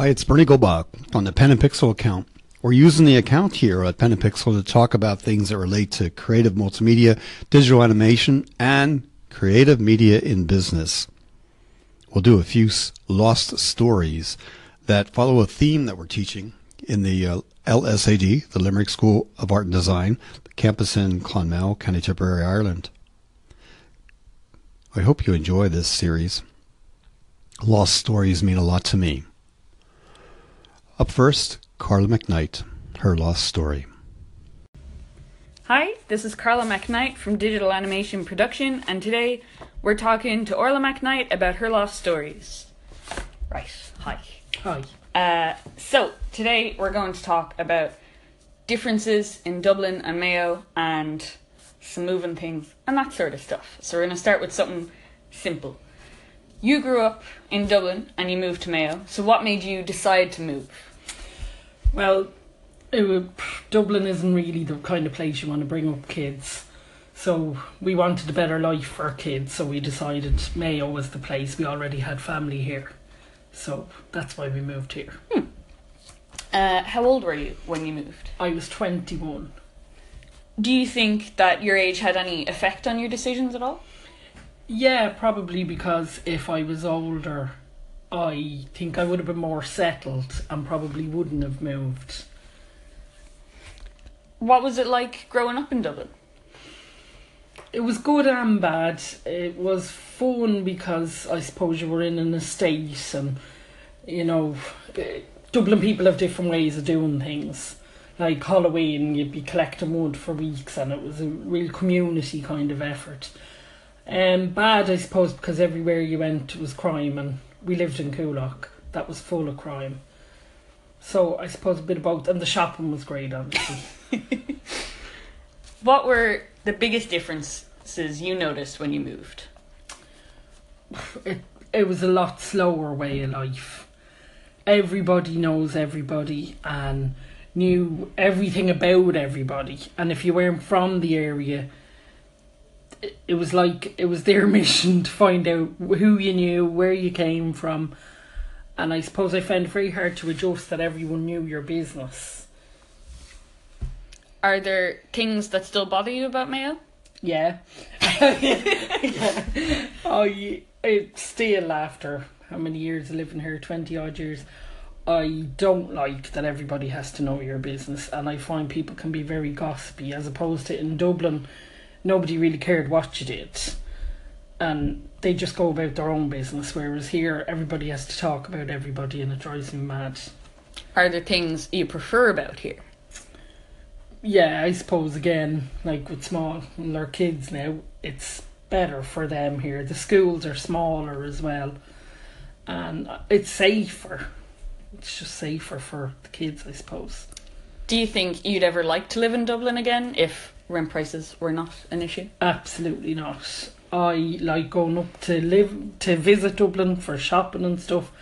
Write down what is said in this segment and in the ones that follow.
Hi, it's Bernie Goldbach on the Pen and Pixel account. We're using the account here at Pen and Pixel to talk about things that relate to creative multimedia, digital animation, and creative media in business. We'll do a few lost stories that follow a theme that we're teaching in the uh, LSAD, the Limerick School of Art and Design, campus in Clonmel, County Tipperary, Ireland. I hope you enjoy this series. Lost stories mean a lot to me. Up first, Carla McKnight, her lost story. Hi, this is Carla McKnight from Digital Animation Production, and today we're talking to Orla McKnight about her lost stories. Right, hi. Hi. Uh, so, today we're going to talk about differences in Dublin and Mayo and some moving things and that sort of stuff. So, we're going to start with something simple. You grew up in Dublin and you moved to Mayo, so what made you decide to move? Well, would, Dublin isn't really the kind of place you want to bring up kids. So we wanted a better life for our kids, so we decided Mayo was the place. We already had family here. So that's why we moved here. Hmm. Uh, how old were you when you moved? I was 21. Do you think that your age had any effect on your decisions at all? Yeah, probably because if I was older, I think I would have been more settled and probably wouldn't have moved. What was it like growing up in Dublin? It was good and bad. It was fun because I suppose you were in an estate and, you know, Dublin people have different ways of doing things. Like Halloween, you'd be collecting wood for weeks and it was a real community kind of effort. Um, bad, I suppose, because everywhere you went was crime and we lived in Coolock. That was full of crime. So I suppose a bit of both. And the shopping was great, obviously. what were the biggest differences you noticed when you moved? It it was a lot slower way of life. Everybody knows everybody and knew everything about everybody. And if you weren't from the area, it, it was like it was their mission to find out who you knew, where you came from. And I suppose I found it very hard to adjust that everyone knew your business. Are there things that still bother you about Mayo? Yeah. yeah. I, I still, after how many years of living here, 20 odd years, I don't like that everybody has to know your business, and I find people can be very gossipy, as opposed to in Dublin, nobody really cared what you did. And they just go about their own business, whereas here, everybody has to talk about everybody, and it drives me mad. Are there things you prefer about here? Yeah, I suppose again, like with small and their kids now, it's better for them here. The schools are smaller as well, and it's safer. It's just safer for the kids, I suppose. Do you think you'd ever like to live in Dublin again if rent prices were not an issue? Absolutely not. I like going up to live to visit Dublin for shopping and stuff.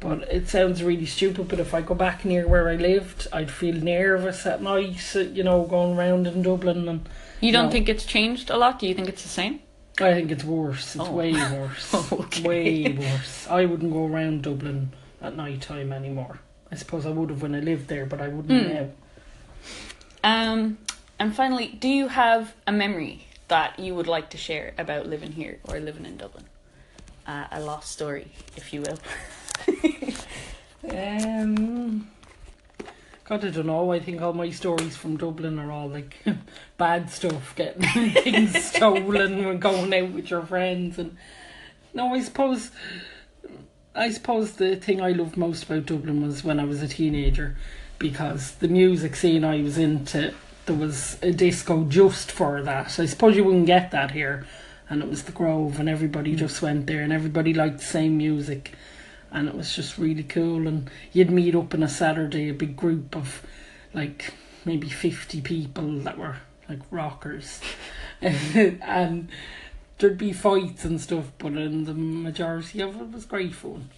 But it sounds really stupid. But if I go back near where I lived, I'd feel nervous at night. You know, going around in Dublin and. You don't know. think it's changed a lot? Do you think it's the same? I think it's worse. It's oh. way worse. okay. Way worse. I wouldn't go around Dublin at night time anymore. I suppose I would have when I lived there, but I wouldn't mm. now. Um, and finally, do you have a memory that you would like to share about living here or living in Dublin? Uh, a lost story, if you will. um, God, I don't know. I think all my stories from Dublin are all like bad stuff, getting things stolen and going out with your friends. And no, I suppose, I suppose the thing I loved most about Dublin was when I was a teenager, because the music scene I was into, there was a disco just for that. I suppose you wouldn't get that here. And it was the Grove, and everybody hmm. just went there, and everybody liked the same music and it was just really cool. And you'd meet up on a Saturday, a big group of like maybe 50 people that were like rockers, and there'd be fights and stuff, but in the majority of it was great fun.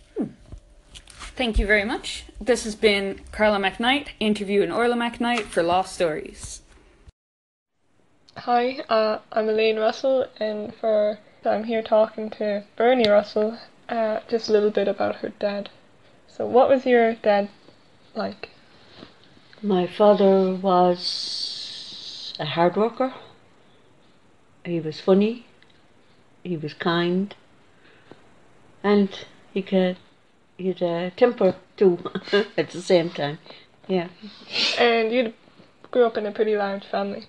Thank you very much. This has been Carla McKnight interviewing Orla McKnight for Lost Stories. Hi, uh, I'm Elaine Russell, and for I'm here talking to Bernie Russell, uh, just a little bit about her dad. So, what was your dad like? My father was a hard worker. He was funny. He was kind. And he could he had a temper too at the same time. Yeah. And you grew up in a pretty large family.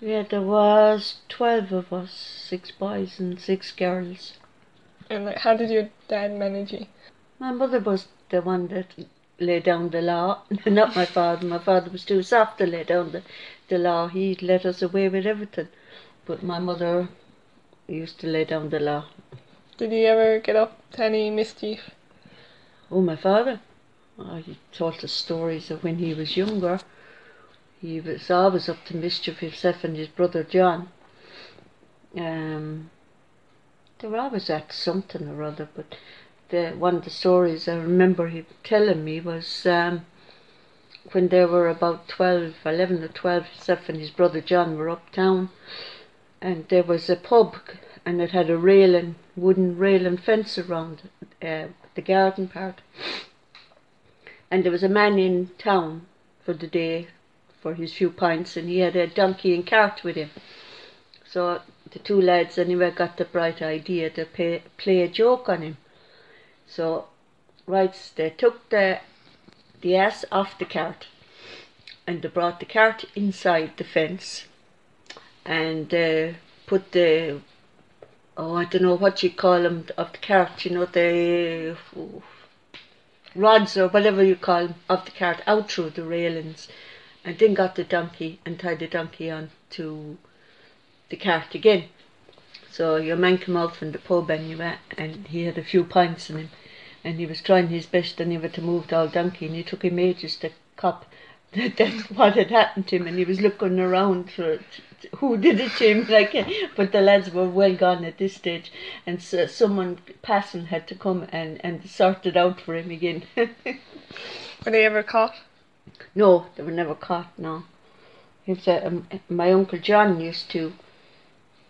Yeah, there was twelve of us, six boys and six girls. And like, how did your dad manage you? My mother was the one that laid down the law, not my father. My father was too soft to lay down the, the law. He let us away with everything. But my mother used to lay down the law. Did he ever get up to any mischief? Oh, my father. Oh, he told us stories of when he was younger. He was always up to mischief himself and his brother John. Um, they were always at something or other, but the one of the stories I remember him telling me was um, when they were about 12, 11 or 12, himself and his brother John were uptown, and there was a pub, and it had a railing, wooden railing fence around uh, the garden part. And there was a man in town for the day for his few pints, and he had a donkey and cart with him. So the two lads anyway got the bright idea to pay, play a joke on him. So, right, they took the the ass off the cart, and they brought the cart inside the fence, and uh, put the oh I don't know what you call them of the cart, you know the oh, rods or whatever you call them of the cart out through the railings, and then got the donkey and tied the donkey on to the cart again. So your man came out from the pub anyway, and he had a few pints in him, and he was trying his best and he anyway to move the old donkey, and he took him ages to cop that that's what had happened to him, and he was looking around for who did it to him, like, but the lads were well gone at this stage, and so someone passing had to come and and sort it out for him again. Were they ever caught? No, they were never caught. No, was um, my uncle John used to.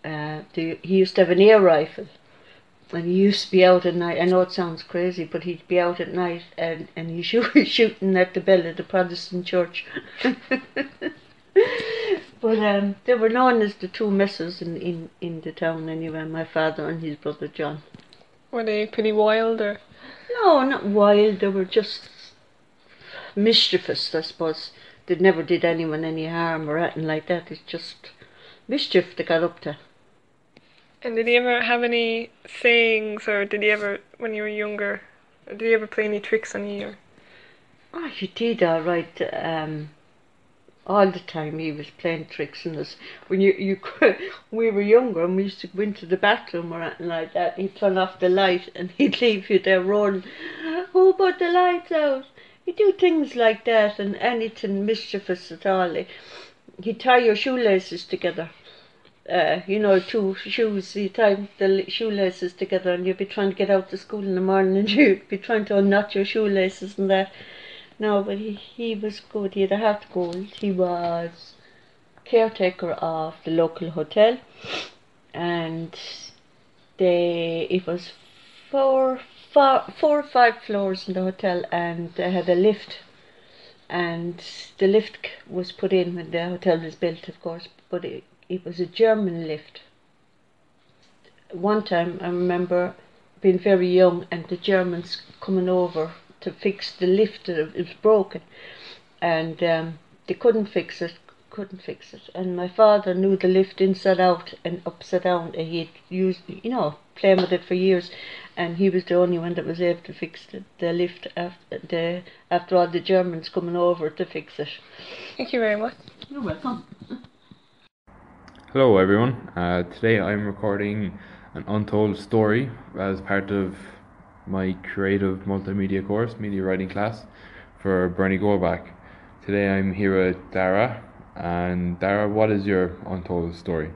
Uh, the, he used to have an air rifle, and he used to be out at night. I know it sounds crazy, but he'd be out at night and and he shoot, shooting at the bell of the Protestant church. but um, they were known as the two misses in, in in the town anyway. My father and his brother John. Were they pretty wild or? No, not wild. They were just mischievous, I suppose. They never did anyone any harm or anything like that. It's just mischief they got up to. And did he ever have any sayings, or did he ever, when you were younger, did he ever play any tricks on you? Or? Oh, he did all right. Um, all the time he was playing tricks on us. When you you we were younger and we used to go into the bathroom or anything like that, he'd turn off the light and he'd leave you there rolling. Who put the lights out? He'd do things like that and anything mischievous at all. He'd tie your shoelaces together. Uh, you know, two shoes, you tie the shoelaces together and you'd be trying to get out to school in the morning and you'd be trying to unknot your shoelaces and that. No, but he, he was good. He had a heart of gold. He was caretaker of the local hotel and they it was four, four, four or five floors in the hotel and they had a lift and the lift was put in when the hotel was built of course but it, it was a German lift. One time I remember being very young and the Germans coming over to fix the lift, it was broken and um, they couldn't fix it, couldn't fix it. And my father knew the lift inside out and upside down and he'd used, you know, playing with it for years and he was the only one that was able to fix the, the lift after, the, after all the Germans coming over to fix it. Thank you very much. You're welcome. Hello everyone. Uh, today I'm recording an untold story as part of my creative multimedia course, media writing class, for Bernie Goldbach. Today I'm here with Dara, and Dara, what is your untold story?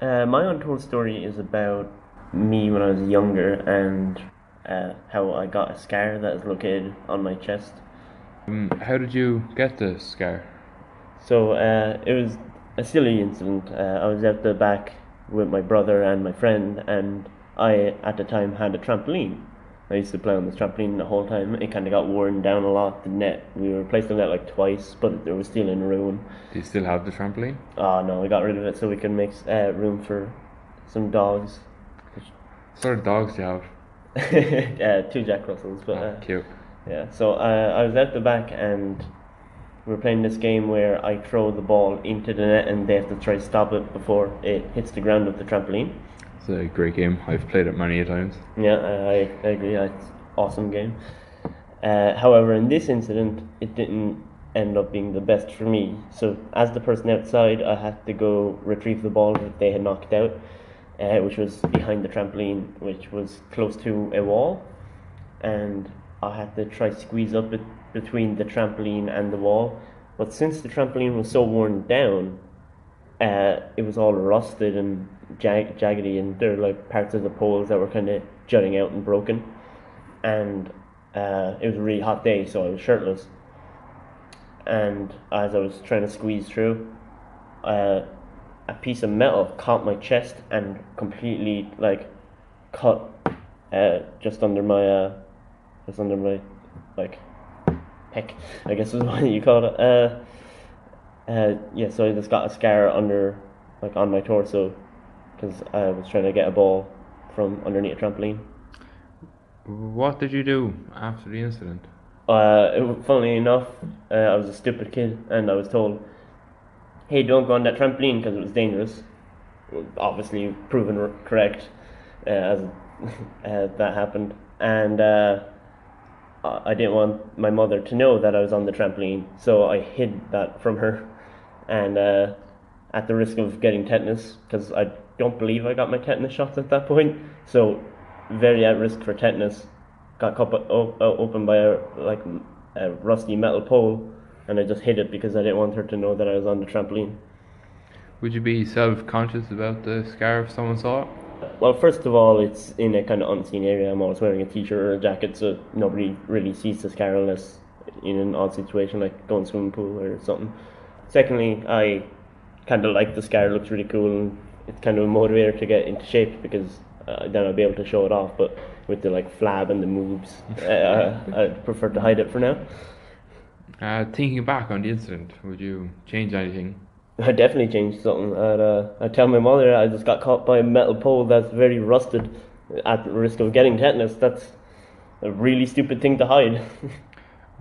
Uh, my untold story is about me when I was younger and uh, how I got a scar that is located on my chest. Um, how did you get the scar? So uh, it was a silly incident. Uh, I was out the back with my brother and my friend, and I at the time had a trampoline, I used to play on this trampoline the whole time. It kind of got worn down a lot. The net, we replaced the net like twice, but it was still in ruin. Do you still have the trampoline? Oh no, we got rid of it so we can make uh, room for some dogs. What sort of dogs do you have? uh, two Jack Russells, but Ah, uh, cute. yeah. So uh, I was out the back and were playing this game where I throw the ball into the net and they have to try to stop it before it hits the ground of the trampoline. It's a great game. I've played it many a times. Yeah, I, I agree. It's awesome game. Uh, however, in this incident, it didn't end up being the best for me. So, as the person outside, I had to go retrieve the ball that they had knocked out, uh, which was behind the trampoline, which was close to a wall, and I had to try squeeze up it between the trampoline and the wall. But since the trampoline was so worn down, uh, it was all rusted and jag- jaggedy, and there were like parts of the poles that were kind of jutting out and broken. And uh, it was a really hot day, so I was shirtless. And as I was trying to squeeze through, uh, a piece of metal caught my chest and completely like cut uh, just under my uh, just under my like peck, I guess is what you call it. Uh, uh, yeah, so I just got a scar under, like on my torso, because I was trying to get a ball from underneath a trampoline. What did you do after the incident? Uh, it, funnily enough, uh, I was a stupid kid, and I was told, "Hey, don't go on that trampoline because it was dangerous." Obviously, proven r- correct, uh, as uh, that happened, and uh, I didn't want my mother to know that I was on the trampoline, so I hid that from her, and uh, at the risk of getting tetanus, because I don't believe I got my tetanus shots at that point, so very at risk for tetanus. Got cut o- o- open by a like a rusty metal pole, and I just hid it because I didn't want her to know that I was on the trampoline. Would you be self conscious about the scar if someone saw it? Well, first of all, it's in a kind of unseen area. I'm always wearing a t-shirt or a jacket, so nobody really sees the scar unless in an odd situation like going swimming pool or something. Secondly, I kind of like the scar. It looks really cool, and it's kind of a motivator to get into shape because uh, then I'll be able to show it off. But with the like flab and the moves, uh, I prefer to hide it for now. Uh, thinking back on the incident, would you change anything? I definitely changed something. I'd, uh, I'd tell my mother I just got caught by a metal pole that's very rusted at the risk of getting tetanus. That's a really stupid thing to hide.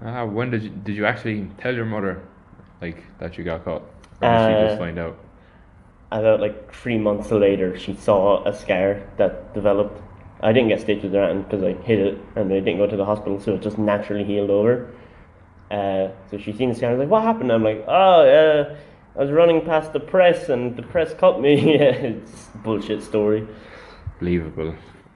Uh, when did you, did you actually tell your mother, like that you got caught, or did she Uh, just find out? About like three months later, she saw a scar that developed. I didn't get stitches or anything because I hid it and I didn't go to the hospital, so it just naturally healed over. Uh, so she seen the scar, I was like, "What happened?" I'm like, "Oh, uh, I was running past the press and the press cut me." yeah, it's a bullshit story. Believable.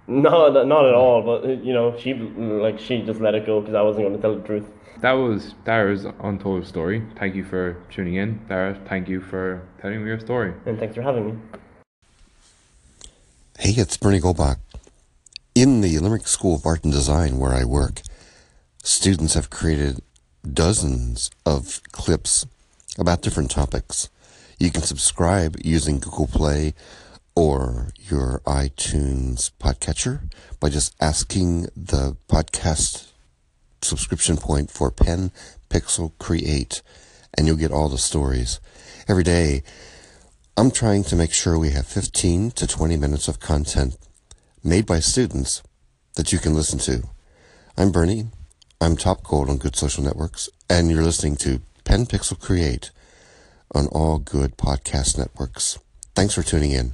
No, no, not at all. But you know, she like she just let it go because I wasn't going to tell the truth. That was Dara's untold story. Thank you for tuning in, Dara. Thank you for telling me your story. And thanks for having me. Hey, it's Bernie Goldbach. In the Limerick School of Art and Design, where I work, students have created dozens of clips about different topics. You can subscribe using Google Play or your iTunes podcatcher by just asking the podcast subscription point for Pen Pixel Create, and you'll get all the stories. Every day, I'm trying to make sure we have 15 to 20 minutes of content made by students that you can listen to. I'm Bernie. I'm top gold on good social networks, and you're listening to Pen Pixel Create on all good podcast networks. Thanks for tuning in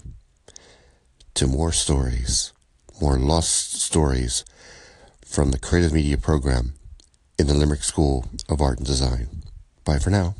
to more stories, more lost stories from the Creative Media Program in the Limerick School of Art and Design. Bye for now.